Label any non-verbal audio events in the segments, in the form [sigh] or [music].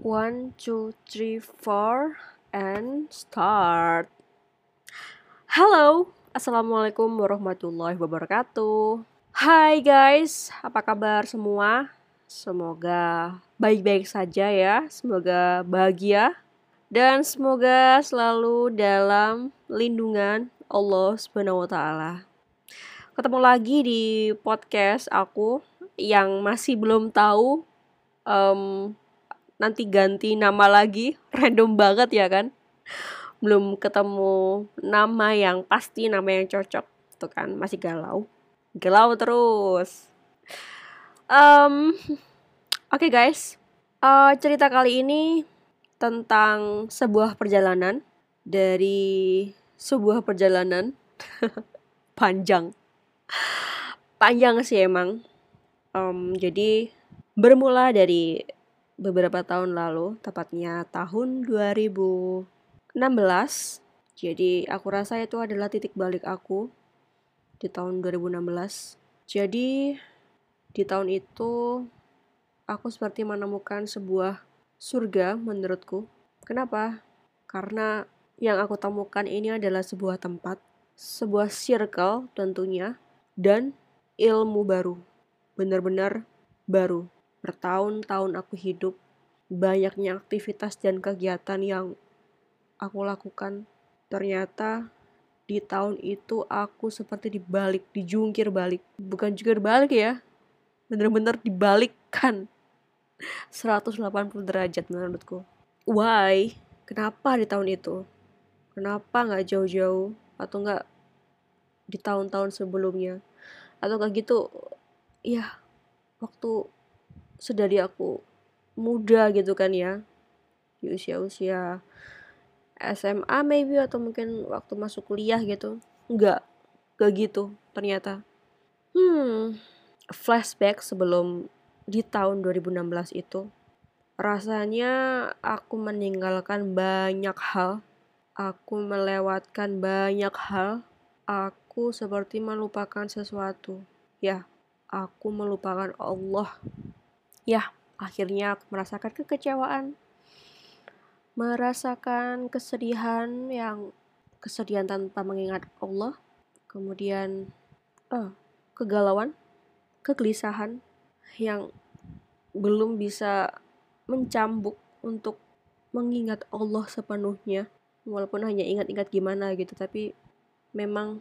One, two, three, four, and start. Halo, assalamualaikum warahmatullahi wabarakatuh. Hai guys, apa kabar semua? Semoga baik-baik saja ya, semoga bahagia dan semoga selalu dalam lindungan Allah Subhanahu wa taala. Ketemu lagi di podcast aku yang masih belum tahu um, nanti ganti nama lagi, [laughs] random banget ya kan? Belum ketemu nama yang pasti, nama yang cocok, tuh kan? Masih galau, galau terus. Um, Oke okay guys, uh, cerita kali ini tentang sebuah perjalanan dari sebuah perjalanan [laughs] panjang panjang sih emang um, jadi bermula dari beberapa tahun lalu tepatnya tahun 2016 jadi aku rasa itu adalah titik balik aku di tahun 2016 jadi di tahun itu aku seperti menemukan sebuah surga menurutku. Kenapa? Karena yang aku temukan ini adalah sebuah tempat, sebuah circle tentunya, dan ilmu baru. Benar-benar baru. Bertahun-tahun aku hidup, banyaknya aktivitas dan kegiatan yang aku lakukan. Ternyata di tahun itu aku seperti dibalik, dijungkir balik. Bukan jungkir balik ya, bener-bener dibalikkan [laughs] 180 derajat menurutku. Why? Kenapa di tahun itu? Kenapa nggak jauh-jauh atau nggak di tahun-tahun sebelumnya? Atau kayak gitu? Ya, waktu sedari aku muda gitu kan ya di usia-usia SMA maybe atau mungkin waktu masuk kuliah gitu nggak gak gitu ternyata. Hmm flashback sebelum di tahun 2016 itu rasanya aku meninggalkan banyak hal aku melewatkan banyak hal aku seperti melupakan sesuatu. Ya aku melupakan Allah ya akhirnya aku merasakan kekecewaan. Merasakan kesedihan yang kesedihan tanpa mengingat Allah. Kemudian uh, kegalauan kegelisahan yang belum bisa mencambuk untuk mengingat Allah sepenuhnya. Walaupun hanya ingat-ingat gimana gitu tapi memang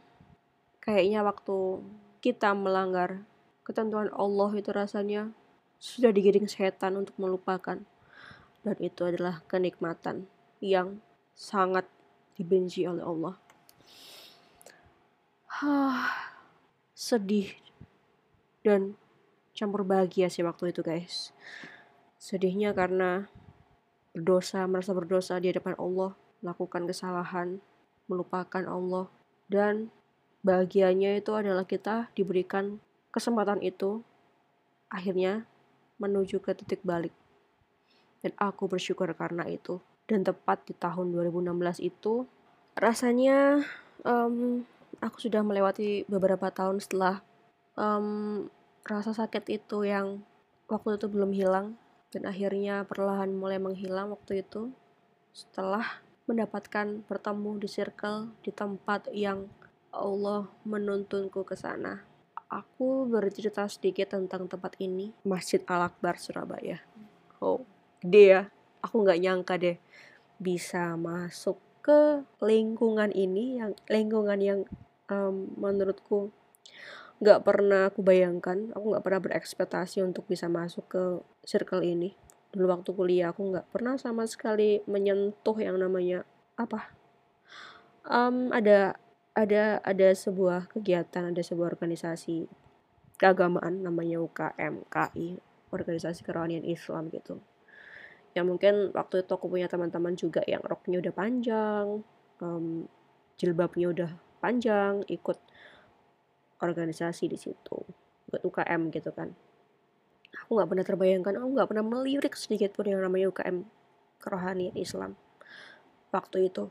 kayaknya waktu kita melanggar ketentuan Allah itu rasanya sudah digiring setan untuk melupakan. Dan itu adalah kenikmatan yang sangat dibenci oleh Allah. sedih dan campur bahagia sih waktu itu guys. Sedihnya karena berdosa merasa berdosa di hadapan Allah melakukan kesalahan melupakan Allah dan bahagianya itu adalah kita diberikan kesempatan itu. Akhirnya menuju ke titik balik. Dan aku bersyukur karena itu. Dan tepat di tahun 2016 itu rasanya um, aku sudah melewati beberapa tahun setelah um, rasa sakit itu yang waktu itu belum hilang. Dan akhirnya perlahan mulai menghilang waktu itu. Setelah mendapatkan bertemu di circle di tempat yang Allah menuntunku ke sana. Aku bercerita sedikit tentang tempat ini, Masjid Al Akbar Surabaya. Oh, gede ya. Aku nggak nyangka deh bisa masuk ke lingkungan ini yang lingkungan yang um, menurutku nggak pernah aku bayangkan aku nggak pernah berekspektasi untuk bisa masuk ke circle ini dulu waktu kuliah aku nggak pernah sama sekali menyentuh yang namanya apa um, ada ada ada sebuah kegiatan ada sebuah organisasi keagamaan namanya UKM KI organisasi kerohanian Islam gitu. Yang mungkin waktu itu aku punya teman-teman juga yang roknya udah panjang um, jilbabnya udah panjang ikut organisasi di situ buat UKM gitu kan. Aku nggak pernah terbayangkan aku nggak pernah melirik sedikit pun yang namanya UKM kerohanian Islam. Waktu itu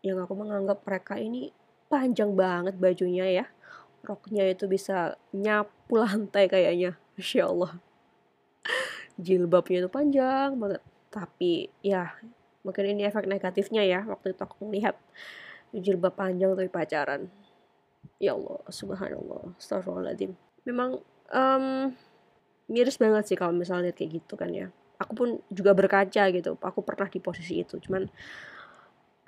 yang aku menganggap mereka ini panjang banget bajunya ya. Roknya itu bisa nyapu lantai kayaknya. Masya Allah. Jilbabnya itu panjang banget. Tapi ya mungkin ini efek negatifnya ya waktu itu aku melihat jilbab panjang tapi pacaran. Ya Allah subhanallah. Astagfirullahaladzim. Memang um, miris banget sih kalau misalnya kayak gitu kan ya. Aku pun juga berkaca gitu. Aku pernah di posisi itu. Cuman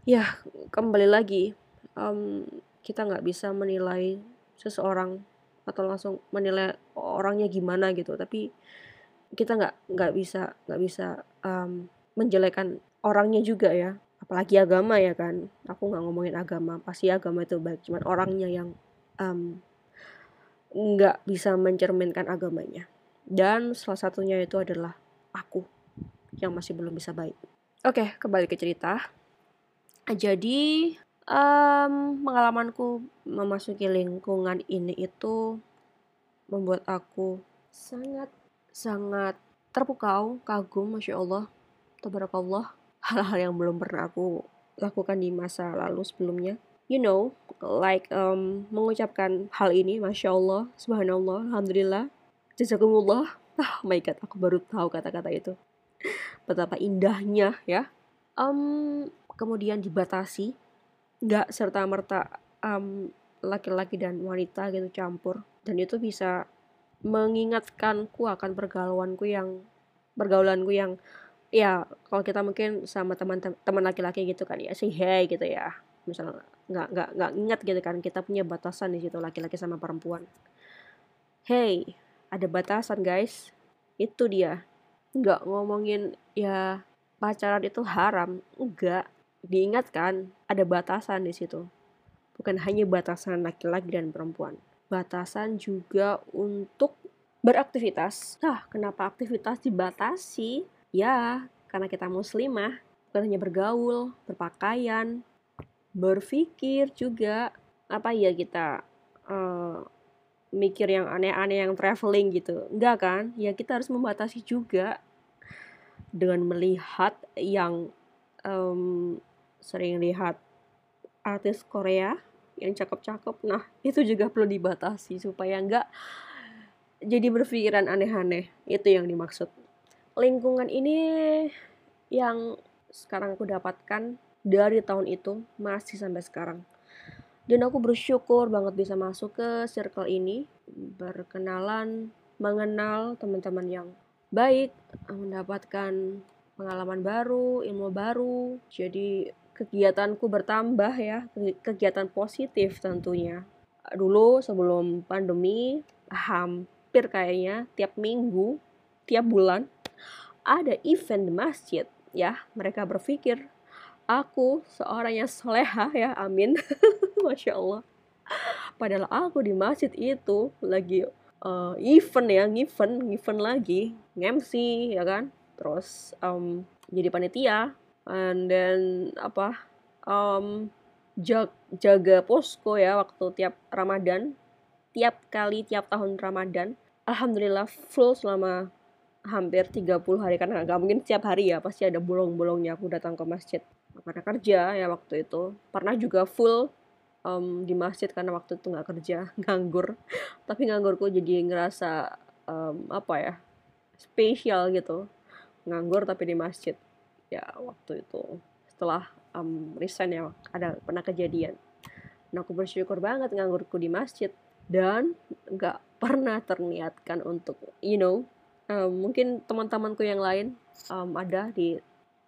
ya kembali lagi um, kita nggak bisa menilai seseorang atau langsung menilai orangnya gimana gitu. Tapi kita nggak nggak bisa nggak bisa um, menjelekan orangnya juga ya. Apalagi agama ya kan. Aku nggak ngomongin agama. Pasti agama itu baik. Cuman orangnya yang um, nggak bisa mencerminkan agamanya. Dan salah satunya itu adalah aku yang masih belum bisa baik. Oke kembali ke cerita. Jadi um, pengalamanku memasuki lingkungan ini itu membuat aku sangat sangat terpukau, kagum, masya Allah, tabarakallah, [laughs] hal-hal yang belum pernah aku lakukan di masa lalu sebelumnya. You know, like um, mengucapkan hal ini, masya Allah, subhanallah, alhamdulillah, jazakumullah. [laughs] Oh my god, aku baru tahu kata-kata itu. [laughs] Betapa indahnya ya. Um, kemudian dibatasi, nggak serta merta um, laki-laki dan wanita gitu campur, dan itu bisa mengingatkanku akan pergaulanku yang pergaulanku yang ya kalau kita mungkin sama teman-teman laki-laki gitu kan ya say hey gitu ya. Misalnya nggak nggak nggak ingat gitu kan kita punya batasan di situ laki-laki sama perempuan. Hey ada batasan guys. Itu dia. Nggak ngomongin ya pacaran itu haram. Enggak diingatkan ada batasan di situ bukan hanya batasan laki-laki dan perempuan batasan juga untuk beraktivitas. Nah, kenapa aktivitas dibatasi? Ya, karena kita muslimah, bukan hanya bergaul, berpakaian, berpikir juga. Apa ya kita uh, mikir yang aneh-aneh yang traveling gitu? Enggak kan? Ya kita harus membatasi juga dengan melihat yang um, sering lihat artis Korea yang cakep-cakep. Nah, itu juga perlu dibatasi supaya enggak jadi berpikiran aneh-aneh. Itu yang dimaksud. Lingkungan ini yang sekarang aku dapatkan dari tahun itu masih sampai sekarang. Dan aku bersyukur banget bisa masuk ke circle ini, berkenalan, mengenal teman-teman yang baik, mendapatkan pengalaman baru, ilmu baru. Jadi kegiatanku bertambah ya, kegiatan positif tentunya. Dulu sebelum pandemi, hampir kayaknya tiap minggu, tiap bulan ada event di masjid ya. Mereka berpikir aku seorang yang soleha ya, amin. [laughs] Masya Allah. Padahal aku di masjid itu lagi uh, event ya, event, event lagi, MC ya kan. Terus um, jadi panitia and then apa um, jag, jaga posko ya waktu tiap Ramadan. Tiap kali tiap tahun Ramadan. Alhamdulillah full selama hampir 30 hari. Karena nggak mungkin setiap hari ya pasti ada bolong-bolongnya aku datang ke masjid. Karena kerja ya waktu itu. Pernah juga full um, di masjid karena waktu itu nggak kerja [laughs] nganggur. Tapi nganggurku jadi ngerasa um, apa ya spesial gitu. Nganggur tapi di masjid ya waktu itu. Setelah um, resign ya ada pernah kejadian. Nah aku bersyukur banget nganggurku di masjid. Dan nggak pernah terniatkan untuk you know um, mungkin teman-temanku yang lain um, ada di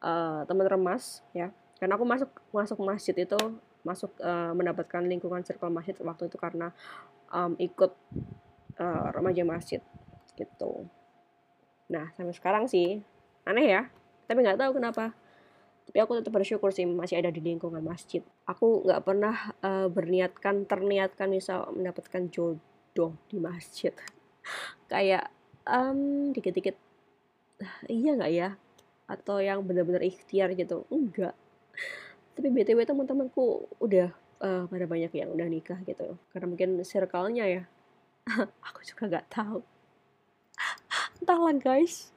uh, teman remas ya. Karena aku masuk masuk masjid itu masuk uh, mendapatkan lingkungan circle masjid waktu itu karena um, ikut uh, remaja masjid gitu. Nah sampai sekarang sih aneh ya tapi nggak tahu kenapa. Tapi aku tetap bersyukur sih masih ada di lingkungan masjid. Aku nggak pernah uh, berniatkan terniatkan misal mendapatkan jodoh di masjid. [laughs] Kayak um, dikit-dikit iya nggak ya? Atau yang benar-benar ikhtiar gitu. Enggak tapi btw teman-temanku udah uh, pada banyak yang udah nikah gitu. Karena mungkin circle-nya ya. [laughs] Aku juga nggak tahu. Entahlah guys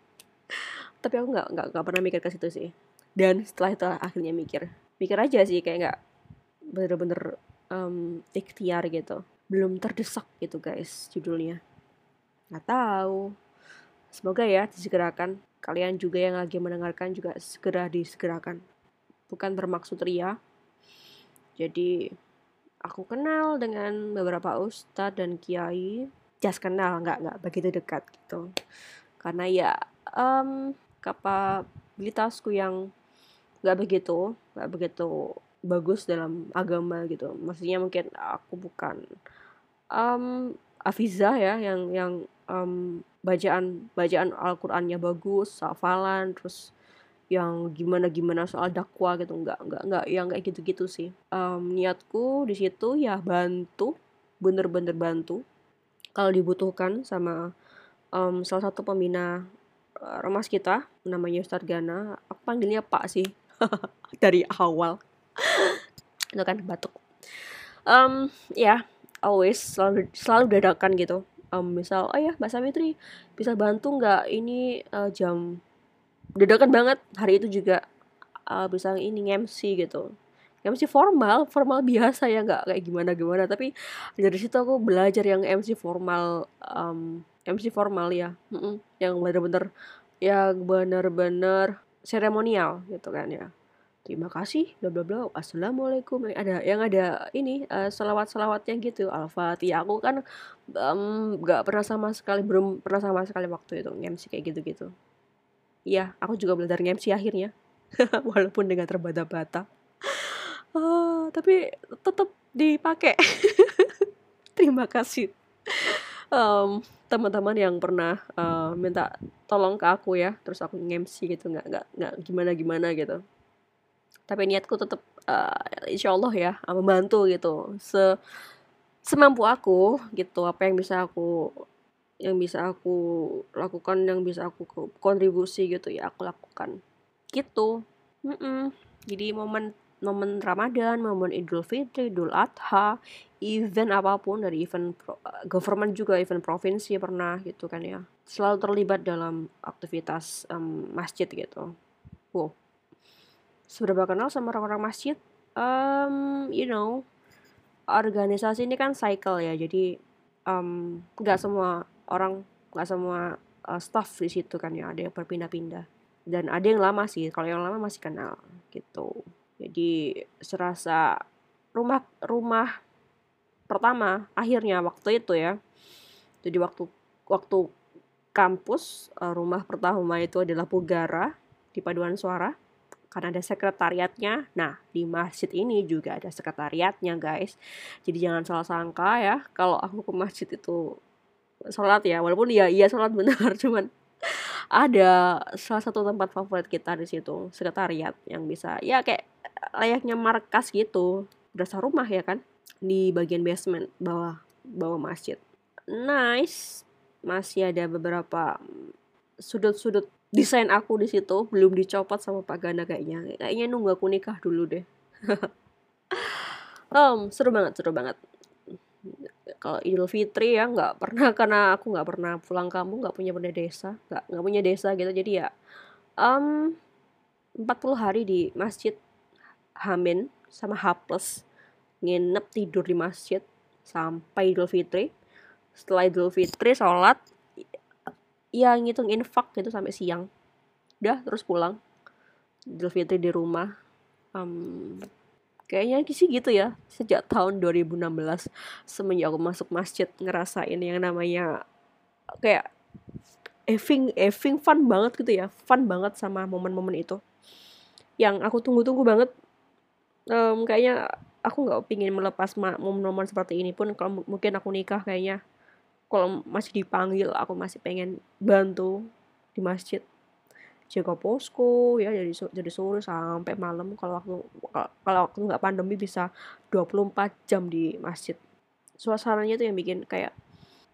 tapi aku nggak nggak pernah mikir ke situ sih. Dan setelah itu akhirnya mikir. Mikir aja sih kayak nggak bener-bener um, ikhtiar gitu. Belum terdesak gitu guys judulnya. Nggak tahu. Semoga ya disegerakan. Kalian juga yang lagi mendengarkan juga segera disegerakan. Bukan bermaksud ria. Jadi aku kenal dengan beberapa ustadz dan kiai. Just kenal nggak nggak begitu dekat gitu. Karena ya um, kapabilitasku yang nggak begitu nggak begitu bagus dalam agama gitu. Maksudnya mungkin aku bukan um, Afiza ya yang yang um, bacaan bacaan Al-Qur'annya bagus, hafalan, terus yang gimana-gimana soal dakwah gitu. Nggak nggak nggak yang kayak gitu-gitu sih. Um, niatku di situ ya bantu bener-bener bantu. Kalau dibutuhkan sama um, salah satu pembina uh, remas kita namanya Ustadz Gana aku panggilnya Pak sih [laughs] dari awal. Itu kan batuk. Um, ya always selalu selalu dadakan gitu. Um, misal oh ya Mbak Samitri bisa bantu nggak ini uh, jam? Dadakan banget hari itu juga uh, bisa ini MC gitu. MC formal formal biasa ya nggak kayak gimana gimana tapi dari situ aku belajar yang MC formal um, MC formal ya. Mm -mm, yang bener-bener yang bener-bener seremonial gitu kan ya. Terima kasih bla bla bla. Assalamualaikum. Ada yang ada ini uh, eh, selawat selawatnya gitu. Al-fatihah. Aku kan um, gak pernah sama sekali belum pernah sama sekali waktu itu MC kayak gitu gitu iya aku juga belajar MC akhirnya. [laughs] Walaupun dengan terbata-bata. Uh, tapi tetap dipakai. [laughs] Terima kasih. Um, teman-teman yang pernah uh, minta tolong ke aku ya terus aku MC gitu nggak nggak nggak gimana gimana gitu. Tapi niatku tetap uh, eh, insya Allah ya membantu gitu. Se semampu aku gitu apa yang bisa aku yang bisa aku lakukan yang bisa aku kontribusi gitu ya aku lakukan. Gitu. Mm -mm. jadi momen momen Ramadan, momen Idul Fitri, Idul Adha, event apa pun dari event pro, government juga, event provinsi pernah gitu kan ya, selalu terlibat dalam aktivitas um, masjid gitu. Wow, seberapa kenal sama orang-orang masjid? Um, you know organisasi ini kan cycle ya. Jadi um, nggak semua orang nggak semua uh, staff di situ kan ya. Ada yang berpindah-pindah. Dan ada yang lama sih. Kalau yang lama masih kenal gitu jadi serasa rumah rumah pertama akhirnya waktu itu ya jadi waktu waktu kampus uh, rumah pertama itu adalah Pugara di paduan suara karena ada sekretariatnya. Nah, di masjid ini juga ada sekretariatnya, guys. Jadi jangan salah sangka ya, kalau aku ke masjid itu sholat ya, walaupun ya iya sholat benar, [laughs] cuman ada salah satu tempat favorit kita di situ, sekretariat yang bisa ya kayak layaknya markas gitu, berasa rumah ya kan, di bagian basement bawah bawah masjid. Nice, masih ada beberapa sudut-sudut desain aku di situ. Belum dicopot sama Pak Gana kayaknya. Kayaknya nunggu aku nikah dulu deh. [laughs] Um, seru banget seru banget kalau Idul Fitri ya nggak pernah [laughs] karena aku nggak pernah pulang kampung nggak punya benda desa nggak nggak punya desa gitu. Jadi ya um, 40 hari di masjid Hamin sama H nginep tidur di masjid sampai Idul Fitri. Setelah Idul Fitri sholat ya ngitung infak gitu sampai siang. Udah terus pulang. Idul Fitri di rumah um, kayaknya sih gitu ya sejak tahun 2016 semenjak aku masuk masjid ngerasain yang namanya kayak having having fun banget gitu ya fun banget sama momen-momen itu. Yang aku tunggu-tunggu banget um, kayaknya aku nggak pingin melepas momen-momen seperti ini pun. Kalau mungkin aku nikah kayaknya kalau masih dipanggil aku masih pengen bantu di masjid jaga posko ya jadi jadi sore sampai malam. Kalau waktu kalau waktu nggak pandemi bisa 24 jam di masjid. Suasananya tuh yang bikin kayak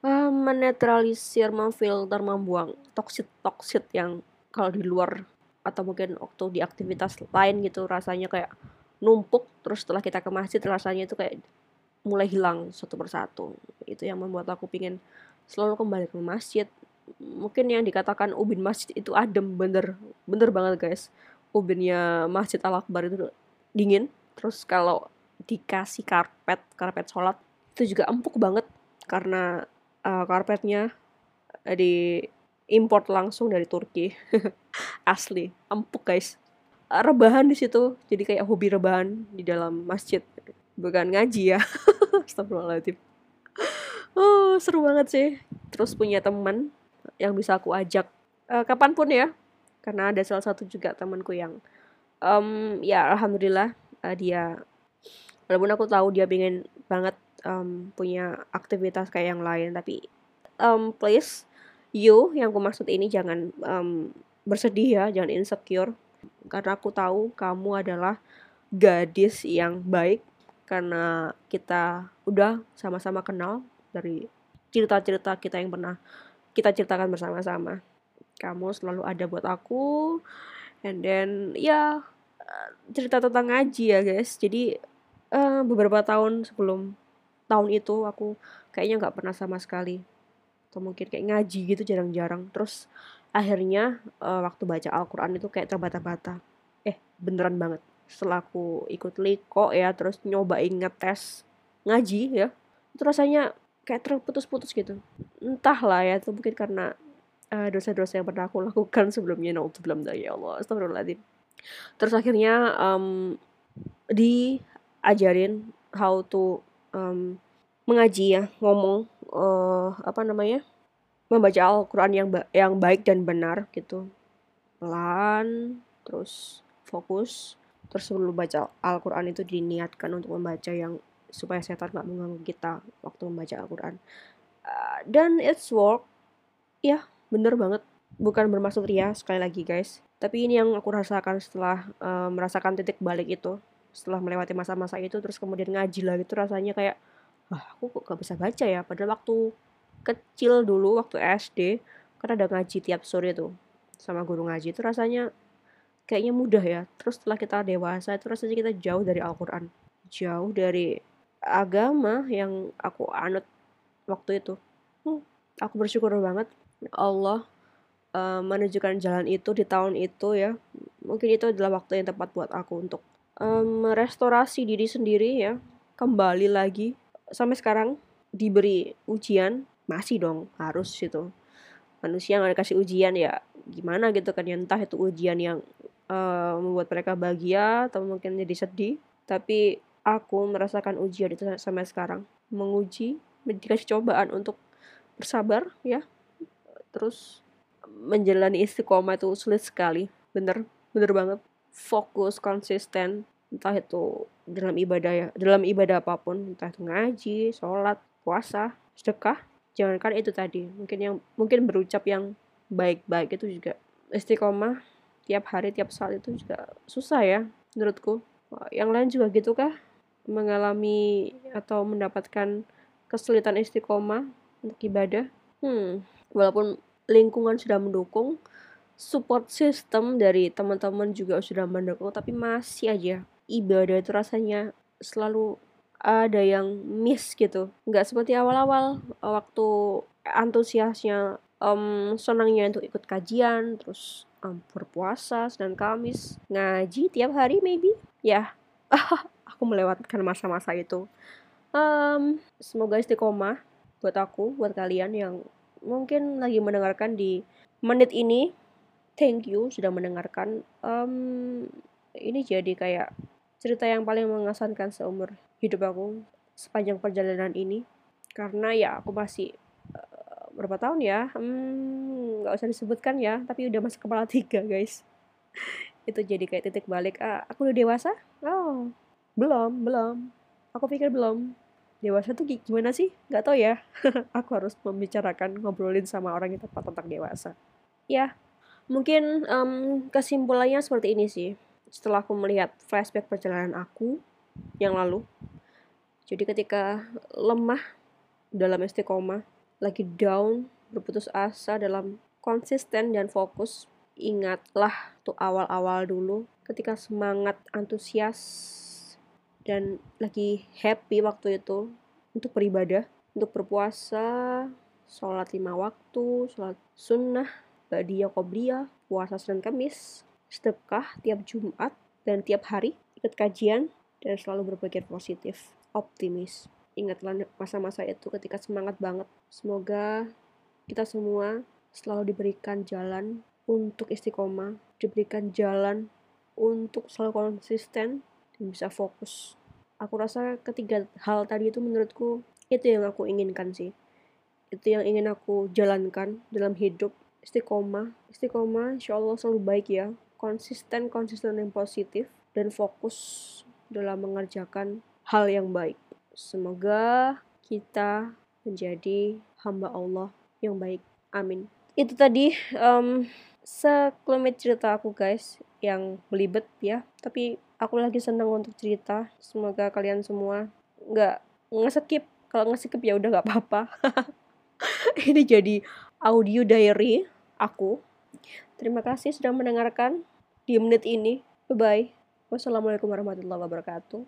uh, menetralisir memfilter membuang toksit toksit yang kalau di luar atau mungkin waktu di aktivitas lain gitu rasanya kayak numpuk terus setelah kita ke masjid rasanya itu kayak mulai hilang satu persatu. Itu yang membuat aku pingin selalu kembali ke masjid mungkin yang dikatakan ubin masjid itu adem bener bener banget guys. Ubinnya masjid al akbar itu dingin terus kalau dikasih karpet karpet sholat itu juga empuk banget karena uh, karpetnya di import langsung dari Turki. [laughs] Asli empuk guys. Rebahan di situ jadi kayak hobi rebahan di dalam masjid. Bukan ngaji ya. [laughs] Astagfirullahaladzim. Oh seru banget sih. Terus punya teman yang bisa aku ajak uh, kapan pun ya. Karena ada salah satu juga temanku yang um, ya alhamdulillah uh, dia walaupun aku tahu dia pengen banget um, punya aktivitas kayak yang lain tapi um, please you yang aku maksud ini jangan um, bersedih ya jangan insecure. Karena aku tahu kamu adalah gadis yang baik karena kita udah sama-sama kenal dari cerita-cerita kita yang pernah kita ceritakan bersama-sama. Kamu selalu ada buat aku and then ya cerita tentang ngaji ya guys. Jadi uh, beberapa tahun sebelum tahun itu aku kayaknya nggak pernah sama sekali. Atau mungkin kayak ngaji gitu jarang-jarang. Terus akhirnya uh, waktu baca Al-Quran itu kayak terbata-bata. Eh beneran banget. Setelah aku ikut liko ya terus nyobain ngetes ngaji ya itu rasanya kayak terputus-putus gitu. Entahlah ya itu mungkin karena uh, dosa-dosa yang pernah aku [laughs] lakukan sebelumnya. Belum ya Allah. Astagfirullahaladzim terus akhirnya um, diajarin how to um, mengaji ya ngomong uh, apa namanya membaca Al-Quran yang ba yang baik dan benar gitu. Pelan terus fokus. Terus sebelum baca Al-Quran itu diniatkan untuk membaca yang supaya setan nggak mengganggu kita waktu membaca Al-Quran. Uh, dan it's work. Ya bener banget. Bukan bermaksud ria sekali lagi guys. Tapi ini yang aku rasakan setelah uh, merasakan titik balik itu. Setelah melewati masa-masa itu terus kemudian ngaji lagi itu rasanya kayak ah aku kok gak bisa baca ya? Padahal waktu kecil dulu waktu SD kan ada ngaji tiap sore tuh sama guru ngaji. Itu rasanya kayaknya mudah ya. Terus setelah kita dewasa itu rasanya kita jauh dari Al-Quran. Jauh dari agama yang aku anut waktu itu. Hmm, aku bersyukur banget. Allah uh, menunjukkan jalan itu di tahun itu ya. Mungkin itu adalah waktu yang tepat buat aku untuk um, merestorasi diri sendiri ya. Kembali lagi sampai sekarang diberi ujian masih dong harus itu manusia yang dikasih ujian ya gimana gitu kan ya. Entah itu ujian yang uh, membuat mereka bahagia atau mungkin jadi sedih. Tapi aku merasakan ujian itu sampai sekarang. Menguji dikasih cobaan untuk bersabar ya. Terus menjalani istiqomah itu sulit sekali. Bener bener banget. Fokus konsisten entah itu dalam ibadah ya dalam ibadah apa pun entah itu ngaji sholat puasa sedekah jangankan itu tadi. Mungkin yang mungkin berucap yang baik-baik itu juga istiqomah tiap hari tiap saat itu juga susah ya menurutku. Yang lain juga gitu kah mengalami atau mendapatkan kesulitan istiqomah untuk ibadah. Hmm walaupun lingkungan sudah mendukung support system dari teman-teman juga sudah mendukung tapi masih aja ibadah itu rasanya selalu ada yang miss gitu. Nggak seperti awal-awal waktu antusiasnya um, senangnya untuk ikut kajian terus um, berpuasa dan Kamis ngaji tiap hari maybe. Ya [laughs] aku melewatkan masa-masa itu. Um, semoga istiqomah buat aku buat kalian yang mungkin lagi mendengarkan di menit ini. Thank you sudah mendengarkan. Um, ini jadi kayak cerita yang paling mengesankan seumur hidup aku sepanjang perjalanan ini. Karena ya aku masih uh, berapa tahun ya? Nggak hmm, usah disebutkan ya tapi udah masuk kepala tiga guys. [laughs] Itu jadi kayak titik balik. Ah, aku udah dewasa? Oh belum belum aku pikir belum dewasa tuh gimana sih? Gak tau ya. [laughs] aku harus membicarakan, ngobrolin sama orang yang tepat tentang dewasa. Ya, mungkin um, kesimpulannya seperti ini sih. Setelah aku melihat flashback perjalanan aku yang lalu. Jadi ketika lemah dalam istiqomah, lagi down, berputus asa dalam konsisten dan fokus, ingatlah tuh awal-awal dulu ketika semangat antusias dan lagi happy waktu itu untuk beribadah, untuk berpuasa, sholat lima waktu, sholat sunnah, badiyah qobliyah, puasa Senin Kamis, sedekah tiap Jumat dan tiap hari, ikut kajian, dan selalu berpikir positif, optimis. Ingatlah masa-masa itu ketika semangat banget. Semoga kita semua selalu diberikan jalan untuk istiqomah, diberikan jalan untuk selalu konsisten bisa fokus. Aku rasa ketiga hal tadi itu menurutku itu yang aku inginkan sih. Itu yang ingin aku jalankan dalam hidup. Istiqomah, istiqomah insya Allah selalu baik ya. Konsisten, konsisten yang positif dan fokus dalam mengerjakan hal yang baik. Semoga kita menjadi hamba Allah yang baik. Amin. Itu tadi um, sekelumit cerita aku guys yang belibet ya. Tapi aku lagi seneng untuk cerita. Semoga kalian semua nggak ngeskip. Kalau ngeskip ya udah nggak apa-apa. [laughs] Ini jadi audio diary aku. Terima kasih sudah mendengarkan di menit ini. Bye bye wassalamualaikum warahmatullahi wabarakatuh.